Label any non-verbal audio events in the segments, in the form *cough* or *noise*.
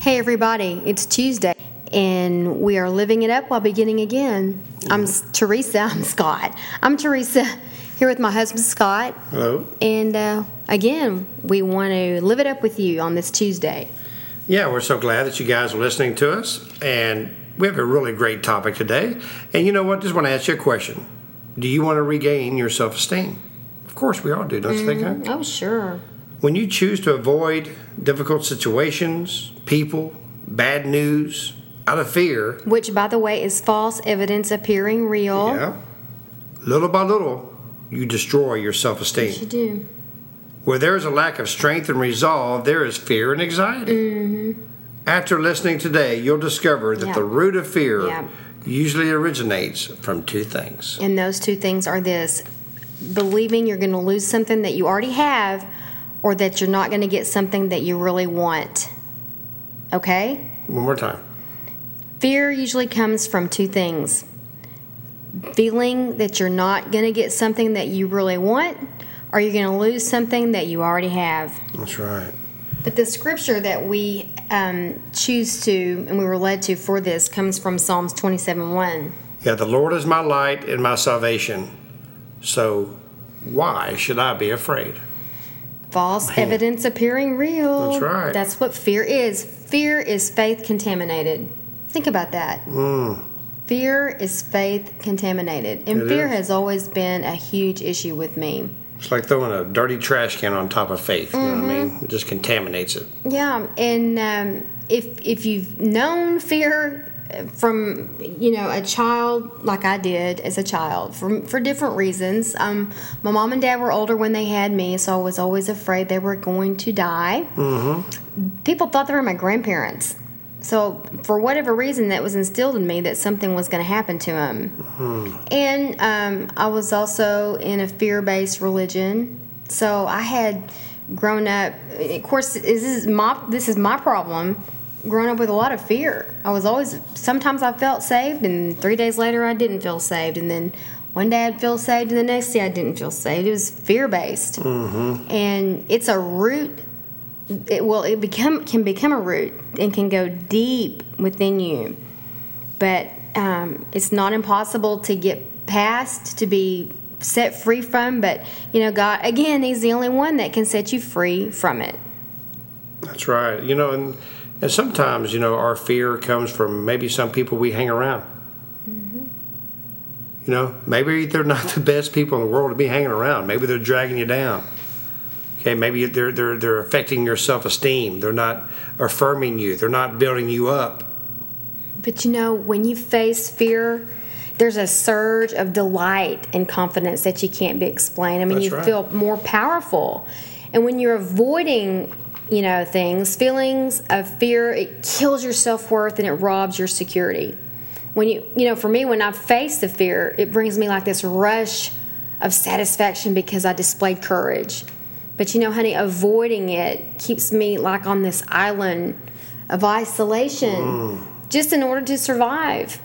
Hey, everybody, it's Tuesday, and we are living it up while beginning again. I'm Teresa. *laughs* I'm Scott. I'm Teresa here with my husband, Scott. Hello. And uh, again, we want to live it up with you on this Tuesday. Yeah, we're so glad that you guys are listening to us. And we have a really great topic today. And you know what? Just want to ask you a question Do you want to regain your self esteem? Of course, we all do, don't you think? Huh? Oh, sure. When you choose to avoid difficult situations, people, bad news, out of fear, Which, by the way, is false evidence appearing real. yeah, little by little, you destroy your self-esteem. You esteem. do. Where there is a lack of strength and resolve, there is fear and anxiety. Mm-hmm. After listening today, you'll discover that Yeah. the root of fear Yeah. usually originates from two things. And those two things are this believing you're going to lose something that you already have, or that you're not going to get something that you really want. Okay? One more time. Fear usually comes from two things feeling that you're not going to get something that you really want, or you're going to lose something that you already have. That's right. But the scripture that we um, choose to, and we were led to for this, comes from Psalms 27 1. Yeah, the Lord is my light and my salvation. So why should I be afraid? False Man. evidence appearing real. That's right. That's what fear is. Fear is faith contaminated. Think about that. Fear is faith contaminated. And Mm. It fear is. has always been a huge issue with me. It's like throwing a dirty trash can on top of faith. You know what I mean? It just contaminates it. Yeah, and um, if if you've known fear from you know a child like I did as a child for for different reasons. Um, my mom and dad were older when they had me, so I was always afraid they were going to die. Mm-hmm. People thought they were my grandparents. So for whatever reason, that was instilled in me that something was going to happen to them. And um, I was also in a fear-based religion, so I had grown up. Of course, this is my this is my problem. Growing up with a lot of fear, I was always. Sometimes I felt saved, and three days later I didn't feel saved, and then one day I'd feel saved, and the next day I didn't feel saved. It was fear-based, and it's a root it well it become can become a root and can go deep within you but um, it's not impossible to get past to be set free from but you know god again he's the only one that can set you free from it That's right. You know, and and sometimes you know our fear comes from maybe some people we hang around. Mm-hmm. You know, maybe they're not the best people in the world to be hanging around. Maybe they're dragging you down. Okay, maybe they're they're they're affecting your self esteem. They're not affirming you. They're not building you up. but you know when you face fear there's a surge of delight and confidence that you can't be explained i mean That's you right. feel more powerful and when you're avoiding you know things feelings of fear it kills your self-worth and it robs your security. When you you know for me when i face the fear it brings me like this rush of satisfaction because i displayed courage. But you know honey avoiding it keeps me like on this island of isolation mm. just in order to survive.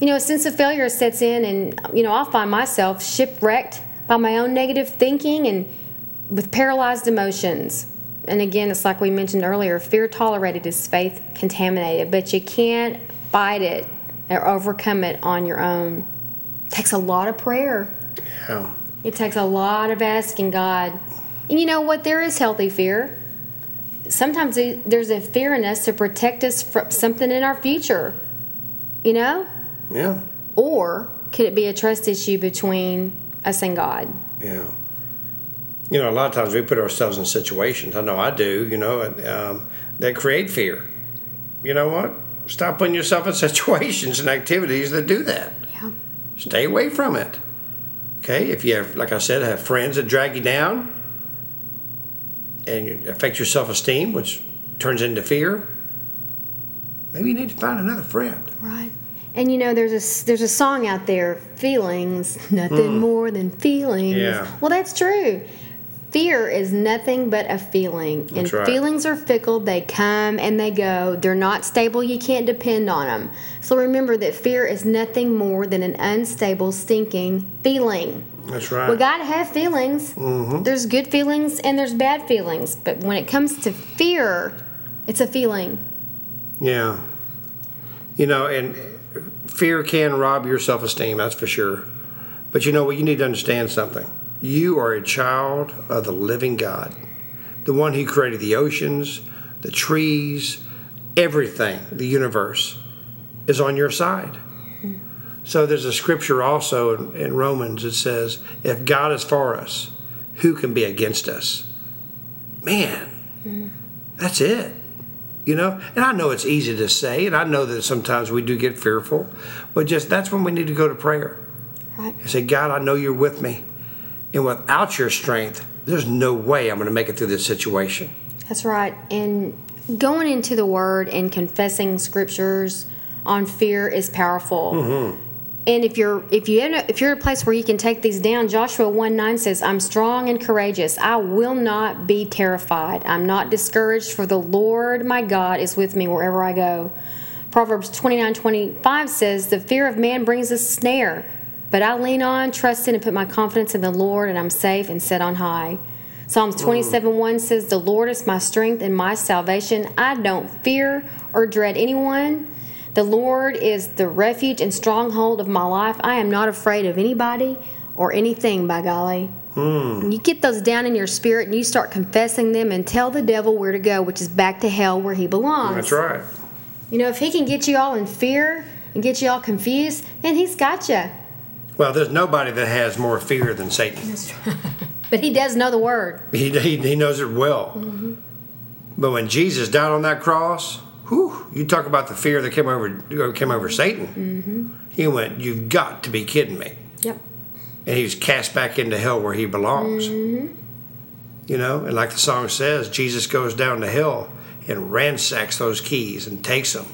You know a sense of failure sets in and you know i'll find myself shipwrecked by my own negative thinking and with paralyzed emotions and again it's like we mentioned earlier fear tolerated is faith contaminated but you can't fight it or overcome it on your own it takes a lot of prayer Yeah. it takes a lot of asking god and you know what there is healthy fear sometimes there's a fear in us to protect us from something in our future you know Yeah. or could it be a trust issue between us and God? Yeah. You know, a lot of times we put ourselves in situations, I know I do, you know, and, um, that create fear. You know what? Stop putting yourself in *laughs* situations and activities that do that. Yeah. Stay away from it. Okay? If you have, like I said, have friends that drag you down and affect your self esteem, which turns into fear, maybe you need to find another friend. Right. And you know, there's a there's a song out there, feelings, nothing more than feelings. Yeah. Well, that's true. Fear is nothing but a feeling, and right. feelings are fickle. They come and they go. They're not stable. You can't depend on them. So remember that fear is nothing more than an unstable, stinking feeling. That's right. We got to have feelings. Mm-hmm. There's good feelings and there's bad feelings. But when it comes to fear, it's a feeling. Yeah. You know, and fear can rob your self esteem, that's for sure. But you know what? You need to understand something. You are a child of the living God, the one who created the oceans, the trees, everything, the universe is on your side. So there's a scripture also in, in Romans that says, if God is for us, who can be against us? Man, that's it. You know, and I know it's easy to say, and I know that sometimes we do get fearful, but just that's when we need to go to prayer Right. and say, God, I know you're with me. And without your strength, there's no way I'm going to make it through this situation. That's right. And going into the Word and confessing scriptures on fear is powerful. Mm-hmm. And if you're if you in if you're at a place where you can take these down, Joshua one nine says, "I'm strong and courageous. I will not be terrified. I'm not discouraged, for the Lord my God is with me wherever I go." Proverbs twenty nine twenty five says, "The fear of man brings a snare, but I lean on, trust in, and put my confidence in the Lord, and I'm safe and set on high." Psalms 27 1 says, The Lord is my strength and my salvation. I don't fear or dread anyone. The Lord is the refuge and stronghold of my life. I am not afraid of anybody or anything, by golly. Hmm. You get those down in your spirit and you start confessing them and tell the devil where to go, which is back to hell where he belongs. That's right. You know, if he can get you all in fear and get you all confused, then he's got you. Well, there's nobody that has more fear than Satan. *laughs* But he does know the word. He, he, he knows it well. Mm-hmm. But when Jesus died on that cross, whew, you talk about the fear that came over came over Satan. Mm-hmm. He went, "You've got to be kidding me!" Yep. And he was cast back into hell where he belongs. Mm-hmm. You know, and like the song says, Jesus goes down to hell and ransacks those keys and takes them.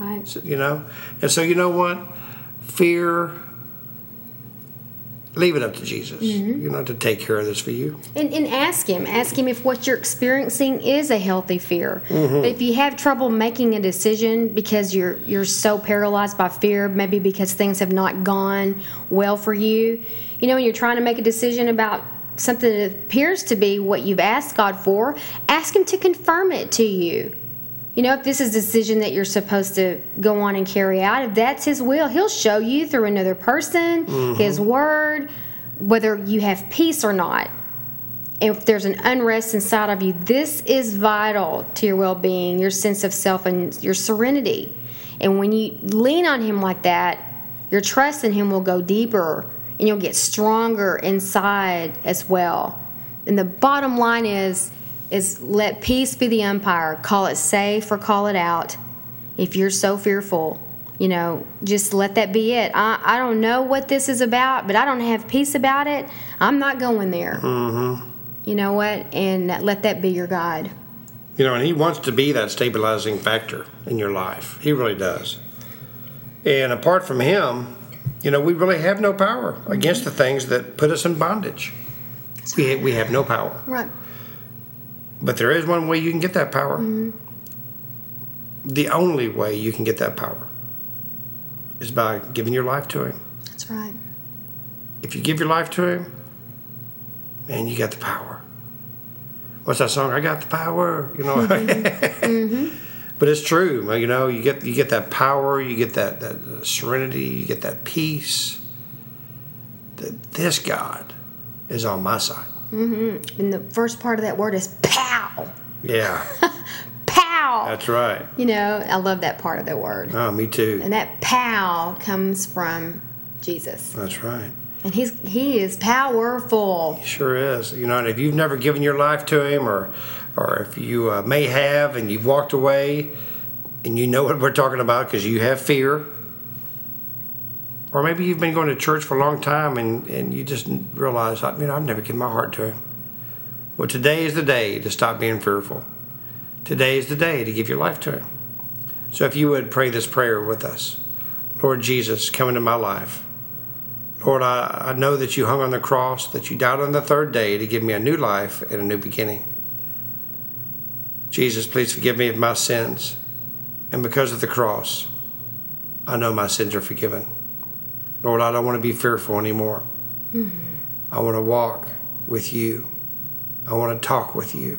Right. So, you know, and so you know what, fear. Leave it up to Jesus, Mm-hmm. you know, to take care of this for you. And, and ask him. Ask him if what you're experiencing is a healthy fear. But if you have trouble making a decision because you're you're so paralyzed by fear, maybe because things have not gone well for you, you know, when you're trying to make a decision about something that appears to be what you've asked God for, ask him to confirm it to you. You know, if this is a decision that you're supposed to go on and carry out, if that's His will, He'll show you through another person, mm-hmm. His Word, whether you have peace or not. If there's an unrest inside of you, this is vital to your well being, your sense of self, and your serenity. And when you lean on Him like that, your trust in Him will go deeper and you'll get stronger inside as well. And the bottom line is, is let peace be the umpire. Call it safe or call it out. If you're so fearful, you know, just let that be it. I, I don't know what this is about, but I don't have peace about it. I'm not going there. Mm-hmm. You know what? And let that be your guide. You know, and he wants to be that stabilizing factor in your life. He really does. And apart from him, you know, we really have no power against the things that put us in bondage. We, we have no power. Right. But there is one way you can get that power. Mm-hmm. The only way you can get that power is by giving your life to him. That's right. If you give your life to him, man, you got the power. What's that song? I got the power. You know. Mm-hmm. *laughs* Mm-hmm. But it's true. Uh, you know, you get you get that power, you get that that uh, serenity, you get that peace. That this God is on my side. And the first part of that word is pow. *laughs* Yeah, Pow. that's right. you know, I love that part of the word. Oh, me too. And that pow comes from Jesus. That's right. And he's he is powerful. He sure is. You know, and if you've never given your life to Him, or or if you uh, may have and you've walked away, and you know what we're talking about because you have fear, or maybe you've been going to church for a long time and and you just realize, you know, I've never given my heart to Him. Well, today is the day to stop being fearful. Today is the day to give your life to Him. So if you would pray this prayer with us, Lord Jesus, come into my life. Lord, I, I know that you hung on the cross, that you died on the third day to give me a new life and a new beginning. Jesus, please forgive me of my sins. And because of the cross, I know my sins are forgiven. Lord, I don't want to be fearful anymore. Mm-hmm. I want to walk with you. I want to talk with you.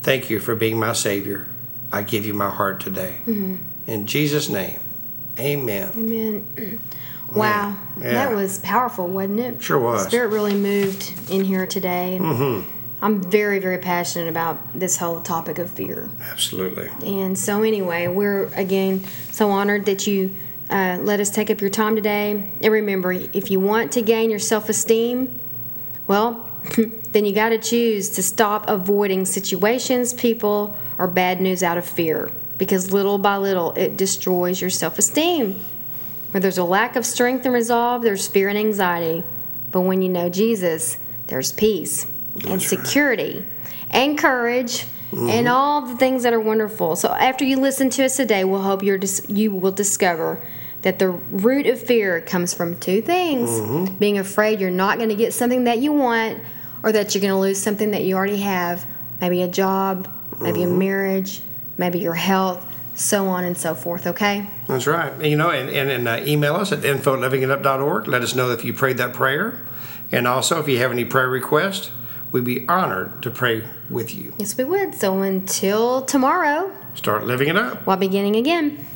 Thank you for being my Savior. I give you my heart today. Mm-hmm. In Jesus' name, amen. Amen. *clears throat* Wow, Yeah. that was powerful, wasn't it? Sure was. The Spirit really moved in here today. Mm-hmm. I'm very, very passionate about this whole topic of fear. Absolutely. And so, anyway, we're again so honored that you uh, let us take up your time today. And remember, if you want to gain your self esteem, well, *laughs* then you got to choose to stop avoiding situations, people, or bad news out of fear. Because little by little, it destroys your self esteem. Where there's a lack of strength and resolve, there's fear and anxiety. But when you know Jesus, there's peace and That's right. security and courage and mm-hmm. all the things that are wonderful. So after you listen to us today, we'll hope you're dis- you will discover that the root of fear comes from two things: being afraid you're not going to get something that you want, or that you're going to lose something that you already have, maybe a job, maybe a marriage, maybe your health, so on and so forth. Okay. That's right. You know, and, and, and uh, email us at info at livingitup.org. Let us know if you prayed that prayer. And also, if you have any prayer requests, we'd be honored to pray with you. Yes, we would. So until tomorrow, Start living it up. while beginning again.